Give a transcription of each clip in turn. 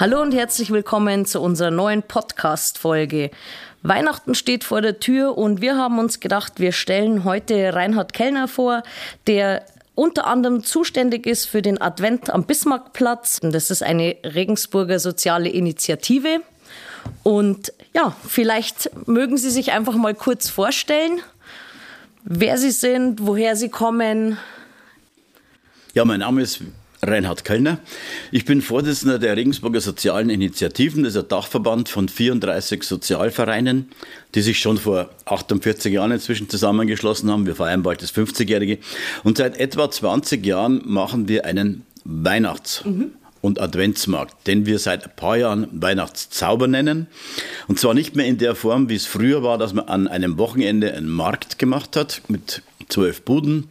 Hallo und herzlich willkommen zu unserer neuen Podcast-Folge. Weihnachten steht vor der Tür und wir haben uns gedacht, wir stellen heute Reinhard Kellner vor, der unter anderem zuständig ist für den Advent am Bismarckplatz. Das ist eine Regensburger soziale Initiative. Und ja, vielleicht mögen Sie sich einfach mal kurz vorstellen, wer Sie sind, woher Sie kommen. Ja, mein Name ist Reinhard Kellner. Ich bin Vorsitzender der Regensburger Sozialen Initiativen. Das ist ein Dachverband von 34 Sozialvereinen, die sich schon vor 48 Jahren inzwischen zusammengeschlossen haben. Wir feiern bald das 50-Jährige. Und seit etwa 20 Jahren machen wir einen Weihnachts- mhm. und Adventsmarkt, den wir seit ein paar Jahren Weihnachtszauber nennen. Und zwar nicht mehr in der Form, wie es früher war, dass man an einem Wochenende einen Markt gemacht hat mit zwölf Buden,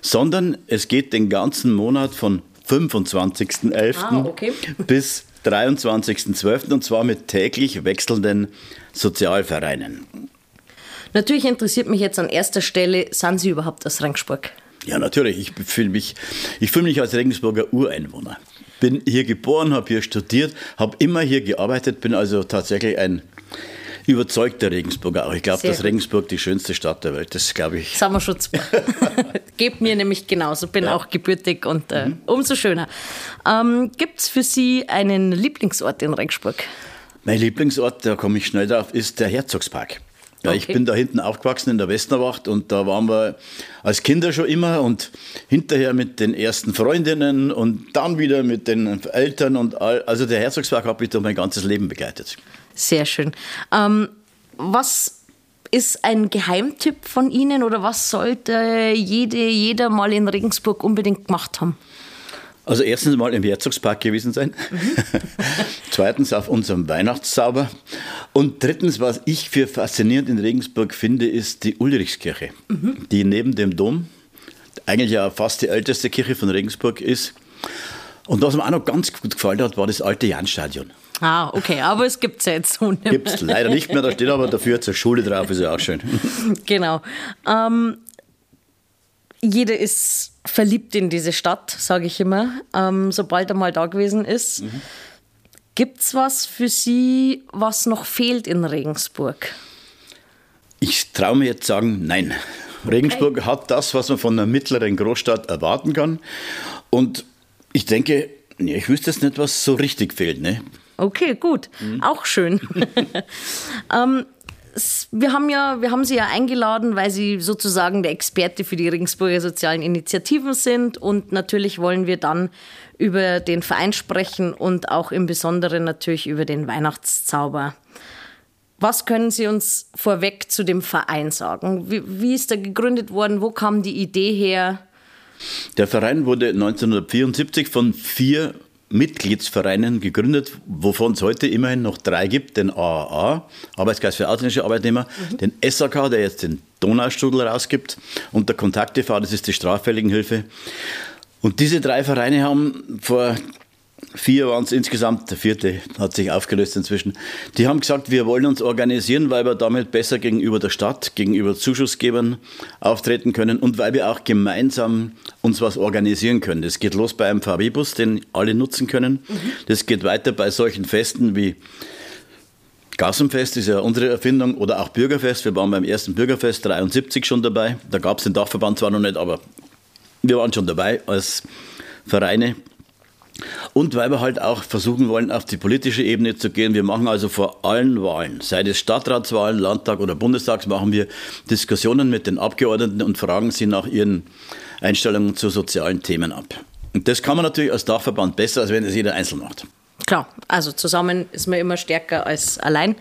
sondern es geht den ganzen Monat von 25.11. Ah, okay. bis 23.12. und zwar mit täglich wechselnden Sozialvereinen. Natürlich interessiert mich jetzt an erster Stelle, sind Sie überhaupt aus Regensburg? Ja, natürlich. Ich fühle mich, fühl mich als Regensburger Ureinwohner. Bin hier geboren, habe hier studiert, habe immer hier gearbeitet, bin also tatsächlich ein überzeugter Regensburger auch. Ich glaube, dass Regensburg die schönste Stadt der Welt ist, glaube ich. Sagen wir schon zwei. Gebt mir nämlich genauso, bin ja. auch gebürtig und äh, mhm. umso schöner. Ähm, Gibt es für Sie einen Lieblingsort in Regensburg? Mein Lieblingsort, da komme ich schnell drauf, ist der Herzogspark. Ja, okay. Ich bin da hinten aufgewachsen in der Westerwacht und da waren wir als Kinder schon immer und hinterher mit den ersten Freundinnen und dann wieder mit den Eltern und all. Also der Herzogspark hat mich durch mein ganzes Leben begleitet. Sehr schön. Ähm, was ist ein Geheimtipp von Ihnen oder was sollte jede, jeder mal in Regensburg unbedingt gemacht haben? Also erstens mal im Herzogspark gewesen sein, mhm. zweitens auf unserem Weihnachtszauber und drittens, was ich für faszinierend in Regensburg finde, ist die Ulrichskirche, mhm. die neben dem Dom eigentlich ja fast die älteste Kirche von Regensburg ist. Und was mir auch noch ganz gut gefallen hat, war das alte Janstadion. Ah, okay, aber es gibt es ja jetzt so nicht Gibt es leider nicht mehr, da steht aber dafür zur Schule drauf, ist ja auch schön. Genau. Ähm, jeder ist verliebt in diese Stadt, sage ich immer, ähm, sobald er mal da gewesen ist. Mhm. Gibt es was für Sie, was noch fehlt in Regensburg? Ich traue mir jetzt sagen, nein. Regensburg okay. hat das, was man von einer mittleren Großstadt erwarten kann. Und ich denke, ich wüsste jetzt nicht, was so richtig fehlt. Ne? Okay, gut. Mhm. Auch schön. ähm, wir haben ja, wir haben Sie ja eingeladen, weil Sie sozusagen der Experte für die Regensburger sozialen Initiativen sind und natürlich wollen wir dann über den Verein sprechen und auch im Besonderen natürlich über den Weihnachtszauber. Was können Sie uns vorweg zu dem Verein sagen? Wie, wie ist er gegründet worden? Wo kam die Idee her? Der Verein wurde 1974 von vier Mitgliedsvereinen gegründet, wovon es heute immerhin noch drei gibt, den AAA, Arbeitskreis für ausländische Arbeitnehmer, mhm. den SAK, der jetzt den Donaustrudel rausgibt, und der Kontakt TV, das ist die Straffälligenhilfe. Und diese drei Vereine haben vor vier waren es insgesamt, der vierte hat sich aufgelöst inzwischen. Die haben gesagt, wir wollen uns organisieren, weil wir damit besser gegenüber der Stadt, gegenüber Zuschussgebern auftreten können und weil wir auch gemeinsam uns was organisieren können. Das geht los bei einem VW-Bus, den alle nutzen können. Mhm. Das geht weiter bei solchen Festen wie Gassenfest ist ja unsere Erfindung oder auch Bürgerfest. Wir waren beim ersten Bürgerfest 73 schon dabei. Da gab es den Dachverband zwar noch nicht, aber wir waren schon dabei als Vereine und weil wir halt auch versuchen wollen, auf die politische Ebene zu gehen. Wir machen also vor allen Wahlen, sei es Stadtratswahlen, Landtag oder Bundestags, machen wir Diskussionen mit den Abgeordneten und fragen sie nach ihren Einstellungen zu sozialen Themen ab. Und das kann man natürlich als Dachverband besser, als wenn es jeder einzeln macht. Klar, also zusammen ist man immer stärker als allein.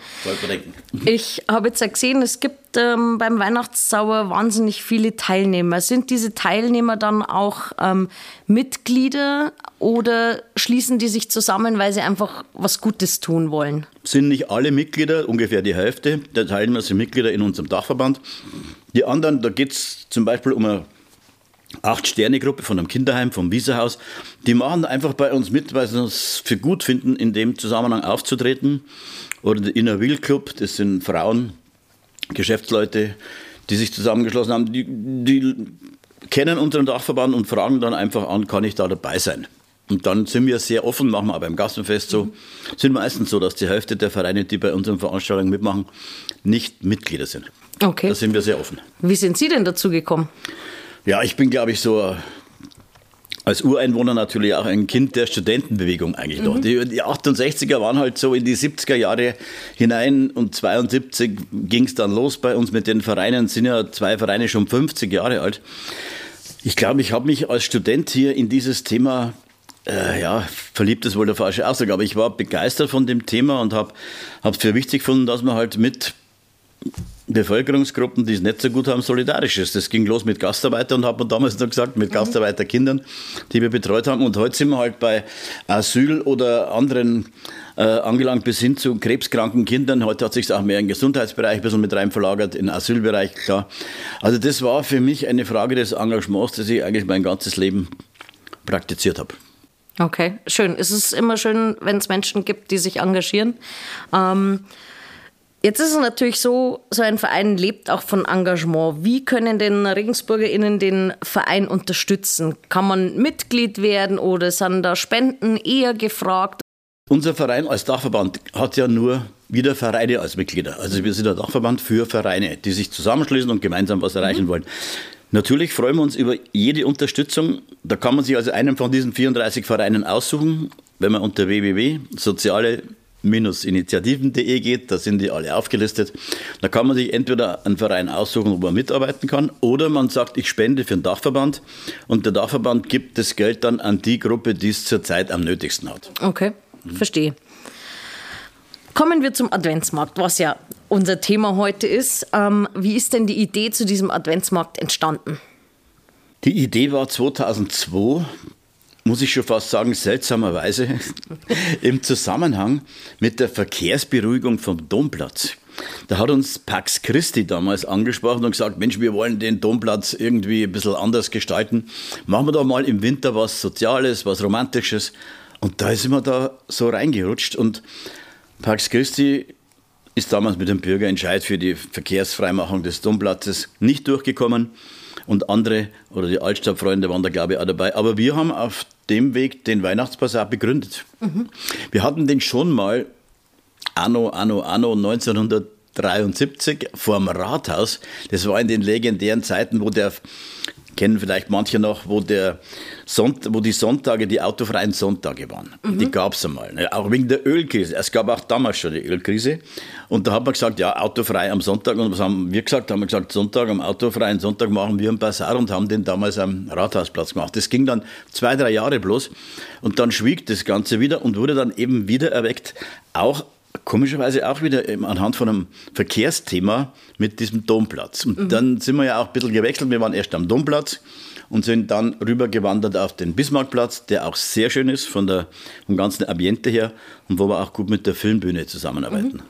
Ich habe jetzt gesehen, es gibt ähm, beim Weihnachtszauber wahnsinnig viele Teilnehmer. Sind diese Teilnehmer dann auch ähm, Mitglieder oder schließen die sich zusammen, weil sie einfach was Gutes tun wollen? Sind nicht alle Mitglieder, ungefähr die Hälfte der Teilnehmer sind Mitglieder in unserem Dachverband. Die anderen, da geht es zum Beispiel um eine Acht-Sterne-Gruppe von einem Kinderheim, vom Wieserhaus, die machen einfach bei uns mit, weil sie uns für gut finden, in dem Zusammenhang aufzutreten. Oder der Inner Will Club, das sind Frauen, Geschäftsleute, die sich zusammengeschlossen haben, die, die kennen unseren Dachverband und fragen dann einfach an, kann ich da dabei sein? Und dann sind wir sehr offen, machen wir auch beim Gassenfest so. Mhm. Sind meistens so, dass die Hälfte der Vereine, die bei unseren Veranstaltungen mitmachen, nicht Mitglieder sind. Okay. Da sind wir sehr offen. Wie sind Sie denn dazu gekommen? Ja, ich bin, glaube ich, so als Ureinwohner natürlich auch ein Kind der Studentenbewegung eigentlich mhm. noch. Die, die 68er waren halt so in die 70er Jahre hinein und 72 ging es dann los bei uns mit den Vereinen, sind ja zwei Vereine schon 50 Jahre alt. Ich glaube, ich habe mich als Student hier in dieses Thema äh, ja, verliebt ist wohl der falsche Ausdruck, aber ich war begeistert von dem Thema und habe es für wichtig gefunden, dass man halt mit Bevölkerungsgruppen, die es nicht so gut haben, solidarisch ist. Das ging los mit Gastarbeitern und hat man damals noch gesagt, mit mhm. Gastarbeiterkindern, die wir betreut haben. Und heute sind wir halt bei Asyl oder anderen äh, angelangt bis hin zu krebskranken Kindern. Heute hat sich auch mehr im Gesundheitsbereich ein bisschen mit rein verlagert, in Asylbereich, klar. Also das war für mich eine Frage des Engagements, das ich eigentlich mein ganzes Leben praktiziert habe. Okay, schön. Es ist immer schön, wenn es Menschen gibt, die sich engagieren. Ähm, jetzt ist es natürlich so, so ein Verein lebt auch von Engagement. Wie können denn RegensburgerInnen den Verein unterstützen? Kann man Mitglied werden oder sind da Spenden eher gefragt? Unser Verein als Dachverband hat ja nur wieder Vereine als Mitglieder. Also wir sind der Dachverband für Vereine, die sich zusammenschließen und gemeinsam was erreichen mhm. wollen. Natürlich freuen wir uns über jede Unterstützung. Da kann man sich also einen von diesen 34 Vereinen aussuchen. Wenn man unter www.soziale-initiativen.de geht, da sind die alle aufgelistet. Da kann man sich entweder einen Verein aussuchen, wo man mitarbeiten kann, oder man sagt, ich spende für den Dachverband und der Dachverband gibt das Geld dann an die Gruppe, die es zurzeit am nötigsten hat. Okay, verstehe. Kommen wir zum Adventsmarkt, was ja unser Thema heute ist. Ähm, wie ist denn die Idee zu diesem Adventsmarkt entstanden? Die Idee war 2002, muss ich schon fast sagen, seltsamerweise im Zusammenhang mit der Verkehrsberuhigung vom Domplatz. Da hat uns Pax Christi damals angesprochen und gesagt, Mensch, wir wollen den Domplatz irgendwie ein bisschen anders gestalten. Machen wir doch mal im Winter was Soziales, was Romantisches. Und da sind wir da so reingerutscht und Pax Christi ist damals mit dem Bürgerentscheid für die Verkehrsfreimachung des Domplatzes nicht durchgekommen. Und andere oder die Altstadtfreunde waren da, glaube ich, auch dabei. Aber wir haben auf dem Weg den Weihnachtsbasar begründet. Mhm. Wir hatten den schon mal anno, anno, anno 1973 vorm Rathaus. Das war in den legendären Zeiten, wo der kennen vielleicht manche noch, wo, der Sonnt wo die Sonntage die autofreien Sonntage waren. Mhm. Die gab es einmal. Ne? Auch wegen der Ölkrise. Es gab auch damals schon die Ölkrise. Und da hat man gesagt, ja, autofrei am Sonntag. Und was haben wir gesagt? Haben wir gesagt, Sonntag, am autofreien Sonntag machen wir einen Bazar und haben den damals am Rathausplatz gemacht. Das ging dann zwei, drei Jahre bloß. Und dann schwieg das Ganze wieder und wurde dann eben wieder erweckt. Auch komischerweise auch wieder anhand von einem Verkehrsthema mit diesem Domplatz. Und mhm. dann sind wir ja auch ein bisschen gewechselt. Wir waren erst am Domplatz und sind dann rübergewandert auf den Bismarckplatz, der auch sehr schön ist von der, vom ganzen Ambiente her und wo wir auch gut mit der Filmbühne zusammenarbeiten. Mhm.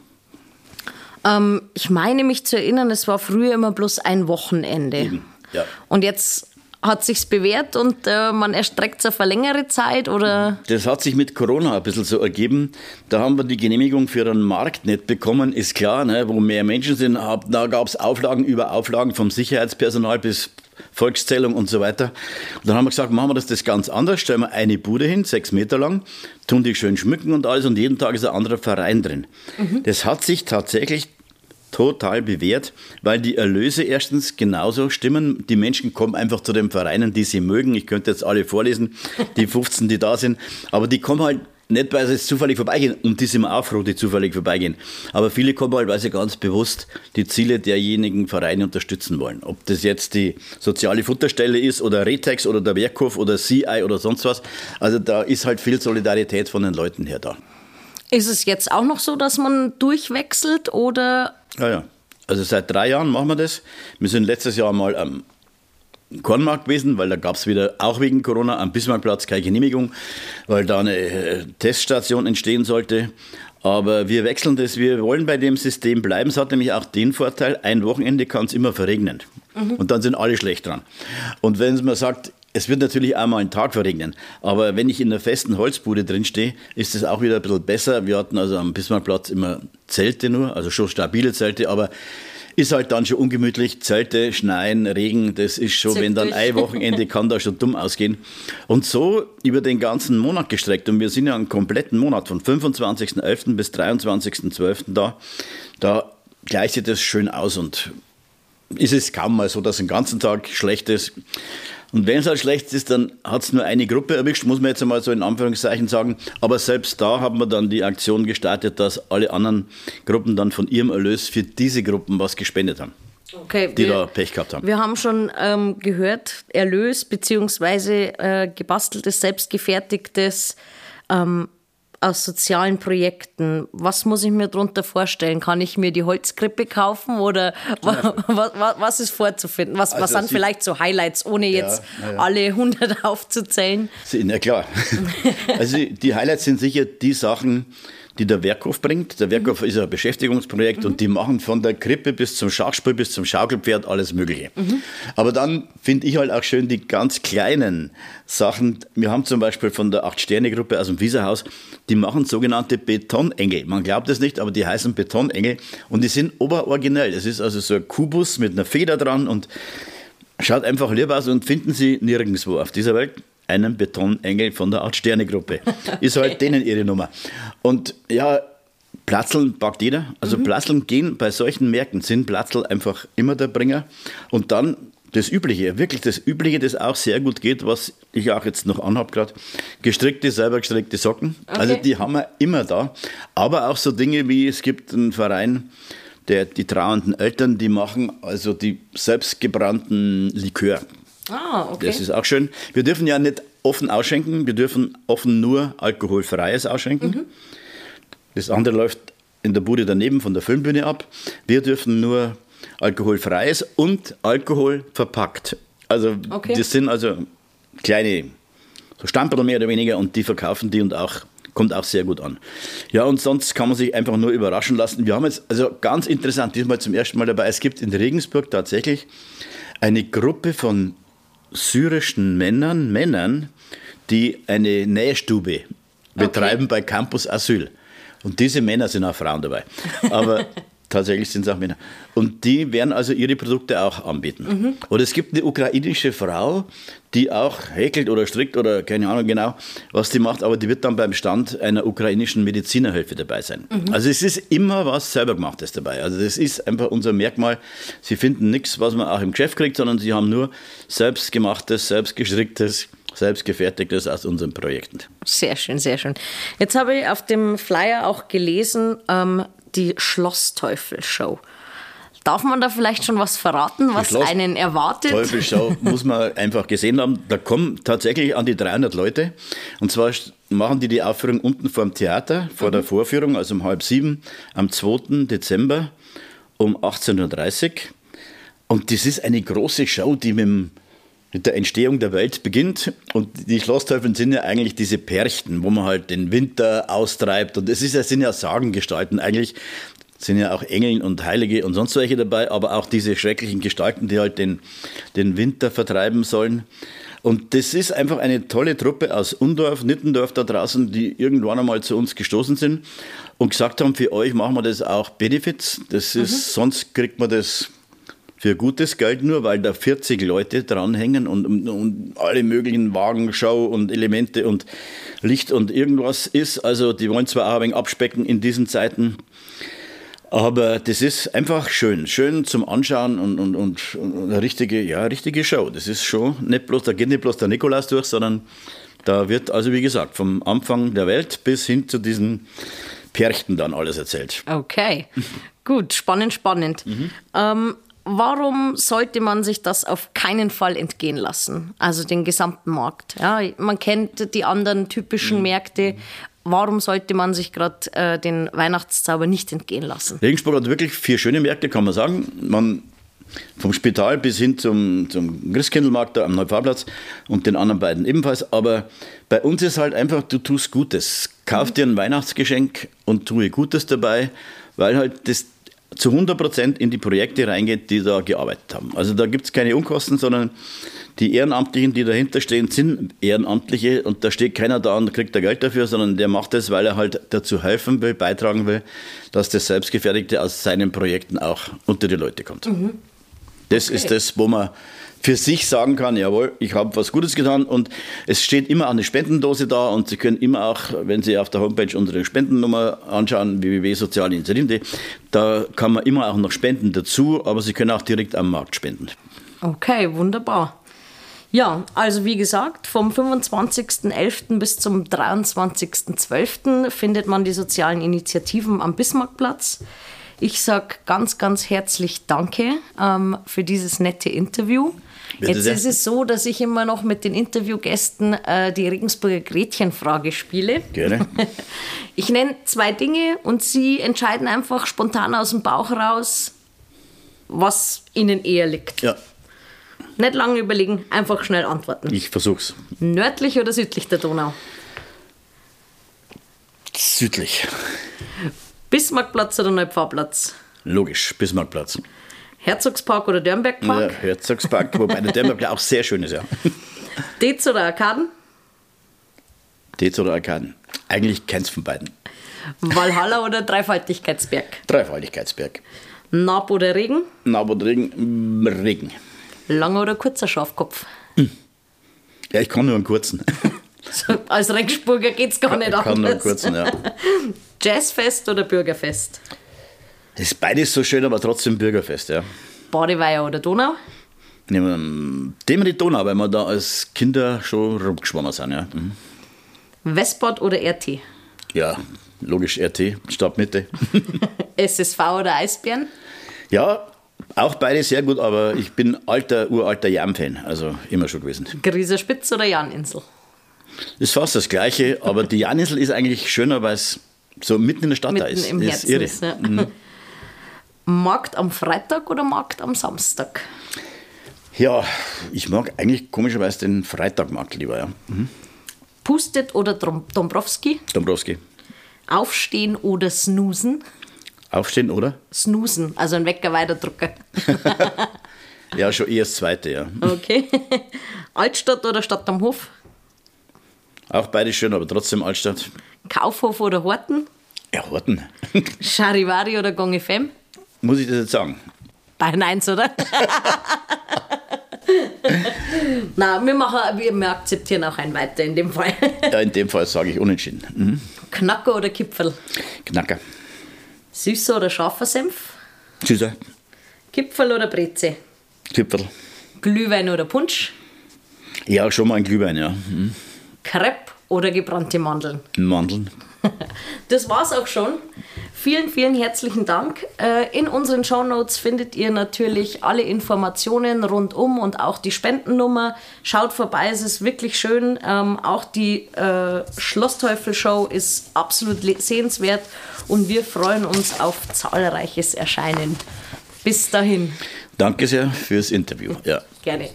Ähm, ich meine mich zu erinnern, es war früher immer bloß ein Wochenende. Eben, ja. Und jetzt hat sich's bewährt und äh, man erstreckt es auf eine längere Zeit oder? Das hat sich mit Corona ein bisschen so ergeben. Da haben wir die Genehmigung für einen Markt nicht bekommen, ist klar, ne, wo mehr Menschen sind. Da gab es Auflagen über Auflagen vom Sicherheitspersonal bis Volkszählung und so weiter. Und dann haben wir gesagt, machen wir das, das ganz anders, stellen wir eine Bude hin, sechs Meter lang, tun die schön schmücken und alles und jeden Tag ist ein anderer Verein drin. Mhm. Das hat sich tatsächlich total bewährt, weil die Erlöse erstens genauso stimmen. Die Menschen kommen einfach zu den Vereinen, die sie mögen. Ich könnte jetzt alle vorlesen, die 15, die da sind, aber die kommen halt nicht, weil sie zufällig vorbeigehen, und die sind wir auch froh, die zufällig vorbeigehen. Aber viele kommen halt, weil sie ganz bewusst die Ziele derjenigen Vereine unterstützen wollen. Ob das jetzt die soziale Futterstelle ist oder Retex oder der Werkhof oder CI oder sonst was. Also da ist halt viel Solidarität von den Leuten her da. Ist es jetzt auch noch so, dass man durchwechselt oder? Ja, ja. Also seit drei Jahren machen wir das. Wir sind letztes Jahr mal am Kornmarkt gewesen, weil da gab es wieder, auch wegen Corona, am Bismarckplatz keine Genehmigung, weil da eine äh, Teststation entstehen sollte. Aber wir wechseln das, wir wollen bei dem System bleiben. Es hat nämlich auch den Vorteil, ein Wochenende kann es immer verregnen. Mhm. Und dann sind alle schlecht dran. Und wenn man sagt, es wird natürlich auch mal einen Tag verregnen, aber wenn ich in einer festen Holzbude drinstehe, ist es auch wieder ein bisschen besser. Wir hatten also am Bismarckplatz immer Zelte nur, also schon stabile Zelte, aber ist halt dann schon ungemütlich. Zelte, Schneien, Regen, das ist schon, wenn dann ein Wochenende kann da schon dumm ausgehen. Und so über den ganzen Monat gestreckt. Und wir sind ja einen kompletten Monat von 25.11. bis 23.12. da. Da gleicht sich das schön aus und ist es kaum mal so, dass ein ganzen Tag schlecht ist. Und wenn es halt schlecht ist, dann hat es nur eine Gruppe erwischt, muss man jetzt einmal so in Anführungszeichen sagen. Aber selbst da haben wir dann die Aktion gestartet, dass alle anderen Gruppen dann von ihrem Erlös für diese Gruppen was gespendet haben. Okay, die wir, da Pech gehabt haben. Wir haben schon ähm, gehört, Erlös beziehungsweise äh, gebasteltes, selbstgefertigtes ähm, aus sozialen Projekten. Was muss ich mir darunter vorstellen? Kann ich mir die Holzkrippe kaufen oder ja. was, was, ist vorzufinden? Was, also was sind vielleicht so Highlights, ohne jetzt ja, ja. alle 100 aufzuzählen? Na klar. also die Highlights sind sicher die Sachen, die der Werkhof bringt. Der Werkhof mhm. ist ein Beschäftigungsprojekt mhm. und die machen von der Krippe bis zum Schachspiel bis zum Schaukelpferd alles Mögliche. Mhm. Aber dann finde ich halt auch schön die ganz kleinen Sachen. Wir haben zum Beispiel von der Acht-Sterne-Gruppe aus dem Wieserhaus, die machen sogenannte Betonengel. Man glaubt es nicht, aber die heißen Betonengel und die sind oberoriginell. Das ist also so ein Kubus mit einer Feder dran und schaut einfach lieb aus und finden Sie nirgendwo auf dieser Welt einen Betonengel von der Acht-Sterne-Gruppe. Ist halt denen ihre Nummer. Und ja, Platzeln packt jeder. Also mhm. Platzeln gehen bei solchen Märkten, sind Platzl einfach immer der Bringer. Und dann das Übliche, wirklich das Übliche, das auch sehr gut geht, was ich auch jetzt noch anhabe gerade, gestrickte, selber gestrickte Socken. Okay. Also die haben wir immer da. Aber auch so Dinge wie, es gibt einen Verein, der, die trauernden Eltern, die machen also die selbstgebrannten Likör. Ah, okay. Das ist auch schön. Wir dürfen ja nicht offen ausschenken, wir dürfen offen nur alkoholfreies ausschenken. Mhm. Das andere läuft in der Bude daneben von der Filmbühne ab. Wir dürfen nur alkoholfreies und Alkohol verpackt. Also okay. das sind also kleine so Stamperl mehr oder weniger und die verkaufen die und auch kommt auch sehr gut an. Ja, und sonst kann man sich einfach nur überraschen lassen. Wir haben jetzt, also ganz interessant, diesmal zum ersten Mal dabei, es gibt in Regensburg tatsächlich eine Gruppe von syrischen Männern, Männern, die eine Nähstube betreiben okay. bei Campus Asyl. Und diese Männer sind auch Frauen dabei. Aber tatsächlich sind es auch Männer. Und die werden also ihre Produkte auch anbieten. Mhm. Oder es gibt eine ukrainische Frau, die auch häkelt oder strickt oder keine Ahnung genau, was die macht, aber die wird dann beim Stand einer ukrainischen Medizinerhilfe dabei sein. Mhm. Also es ist immer was selber gemachtes dabei. Also das ist einfach unser Merkmal. Sie finden nichts, was man auch im Geschäft kriegt, sondern sie haben nur selbstgemachtes, selbstgestricktes, selbstgefertigtes aus unseren Projekten. Sehr schön, sehr schön. Jetzt habe ich auf dem Flyer auch gelesen, ähm, die Schlossteufel-Show. Darf man da vielleicht schon was verraten, was einen erwartet? Teufelshow muss man einfach gesehen haben. Da kommen tatsächlich an die 300 Leute. Und zwar machen die die Aufführung unten vor dem Theater, vor mhm. der Vorführung, also um halb sieben, am 2. Dezember um 18.30 Uhr. Und das ist eine große Show, die mit dem mit der Entstehung der Welt beginnt. Und die Schlossteufel sind ja eigentlich diese Perchten, wo man halt den Winter austreibt. Und es ist, es sind ja Sagengestalten eigentlich. sind ja auch Engel und Heilige und sonst welche dabei, aber auch diese schrecklichen Gestalten, die halt den, den Winter vertreiben sollen. Und das ist einfach eine tolle Truppe aus Undorf, Nittendorf da draußen, die irgendwann einmal zu uns gestoßen sind und gesagt haben, für euch machen wir das auch Benefits. Das ist, mhm. sonst kriegt man das für gutes Geld nur, weil da 40 Leute dranhängen und, und, und alle möglichen Wagenschau und Elemente und Licht und irgendwas ist. Also die wollen zwar auch ein wenig abspecken in diesen Zeiten, aber das ist einfach schön, schön zum Anschauen und, und, und, und eine richtige, ja, richtige Show. Das ist schon nicht bloß, da geht nicht bloß der Nikolaus durch, sondern da wird also, wie gesagt, vom Anfang der Welt bis hin zu diesen Perchten dann alles erzählt. Okay, gut, spannend, spannend. Mhm. Ähm, warum sollte man sich das auf keinen Fall entgehen lassen? Also den gesamten Markt. Ja, man kennt die anderen typischen mhm. Märkte. Warum sollte man sich gerade äh, den Weihnachtszauber nicht entgehen lassen? Regensburg hat wirklich vier schöne Märkte, kann man sagen. Man vom Spital bis hin zum, zum Christkindlmarkt da am Neufahrplatz und den anderen beiden ebenfalls. Aber bei uns ist halt einfach, du tust Gutes. Kauf mhm. dir ein Weihnachtsgeschenk und tue Gutes dabei, weil halt das zu 100 Prozent in die Projekte reingeht, die da gearbeitet haben. Also da gibt es keine Unkosten, sondern die Ehrenamtlichen, die dahinter stehen, sind Ehrenamtliche und da steht keiner da und kriegt da Geld dafür, sondern der macht das, weil er halt dazu helfen will, beitragen will, dass das Selbstgefährdigte aus seinen Projekten auch unter die Leute kommt. Mhm. Das okay. ist das, wo man für sich sagen kann, jawohl, ich habe was Gutes getan und es steht immer eine Spendendose da und Sie können immer auch, wenn Sie auf der Homepage unsere Spendennummer anschauen, www.sozialinitiative, da kann man immer auch noch spenden dazu, aber Sie können auch direkt am Markt spenden. Okay, wunderbar. Ja, also wie gesagt, vom 25.11. bis zum 23.12. findet man die sozialen Initiativen am Bismarckplatz. Ich sage ganz, ganz herzlich Danke ähm, für dieses nette Interview. Jetzt ist es so, dass ich immer noch mit den Interviewgästen äh, die Regensburger Gretchenfrage spiele. Gerne. Ich nenne zwei Dinge und Sie entscheiden einfach spontan aus dem Bauch raus, was Ihnen eher liegt. Ja. Nicht lange überlegen, einfach schnell antworten. Ich versuch's. Nördlich oder südlich der Donau? Südlich. Bismarckplatz oder Neupfarrplatz? Logisch, Bismarckplatz. Herzogspark oder Dörnbergpark? Ja, Herzogspark, wobei der Dörnbergpark auch sehr schön ist, ja. Dez oder Arkaden? Dez oder Arkaden? Eigentlich keins von beiden. Valhalla oder Dreifaltigkeitsberg? Dreifaltigkeitsberg. Nab oder Regen? Nab oder Regen? Regen. Langer oder kurzer Schafkopf? Hm. Ja, ich kann nur einen kurzen. So, als Regensburger geht es gar nicht ich anders. Ich kann nur einen kurzen, ja. Jazzfest oder Bürgerfest? Das ist beides so schön, aber trotzdem Bürgerfest, ja. Badeweiher oder Donau? Nehmen wir die Donau, weil wir da als Kinder schon rumgeschwommen sind, ja. Mhm. Westbad oder RT? Ja, logisch RT, Stadtmitte. SSV oder Eisbären? Ja, auch beide sehr gut, aber ich bin alter, uralter Jam-Fan, also immer schon gewesen. Grieser Spitz oder Janinsel? Ist fast das Gleiche, aber die Janinsel ist eigentlich schöner, weil es so mitten in der Stadt mitten da ist. Im Herzen ist, ist ja. Mhm. Markt am Freitag oder Markt am Samstag? Ja, ich mag eigentlich komischerweise den Freitagmarkt lieber. Ja. Mhm. Pustet oder Dombrowski? Dombrowski. Aufstehen oder snoosen? Aufstehen oder? Snoosen, also ein Wecker weiterdrücken. ja, schon eher das zweite, ja. Okay. Altstadt oder Stadt am Hof? Auch beide schön, aber trotzdem Altstadt. Kaufhof oder Horten? Ja, Horten. Charivari oder Gong FM? Muss ich das jetzt sagen? Bayern 1, oder? Nein, wir, machen, wir, wir akzeptieren auch ein Weiter in dem Fall. ja, in dem Fall sage ich unentschieden. Mhm. Knacker oder Kipfel? Knacker. Süßer oder scharfer Senf? Süßer. Kipfel oder Breze? Kipfel. Glühwein oder Punsch? Ja, schon mal ein Glühwein, ja. Mhm. Crepe oder gebrannte Mandeln? Mandeln. Das war's auch schon. Vielen, vielen herzlichen Dank. Äh, in unseren Shownotes findet ihr natürlich alle Informationen rundum und auch die Spendennummer. Schaut vorbei, es ist wirklich schön. Ähm, auch die äh, Schlossteufel-Show ist absolut sehenswert und wir freuen uns auf zahlreiches Erscheinen. Bis dahin. Danke sehr fürs Interview. Ja. Gerne.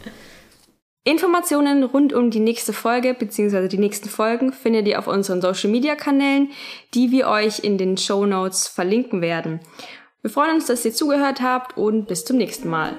Informationen rund um die nächste Folge bzw. die nächsten Folgen findet ihr auf unseren Social Media Kanälen, die wir euch in den Show Notes verlinken werden. Wir freuen uns, dass ihr zugehört habt und bis zum nächsten Mal.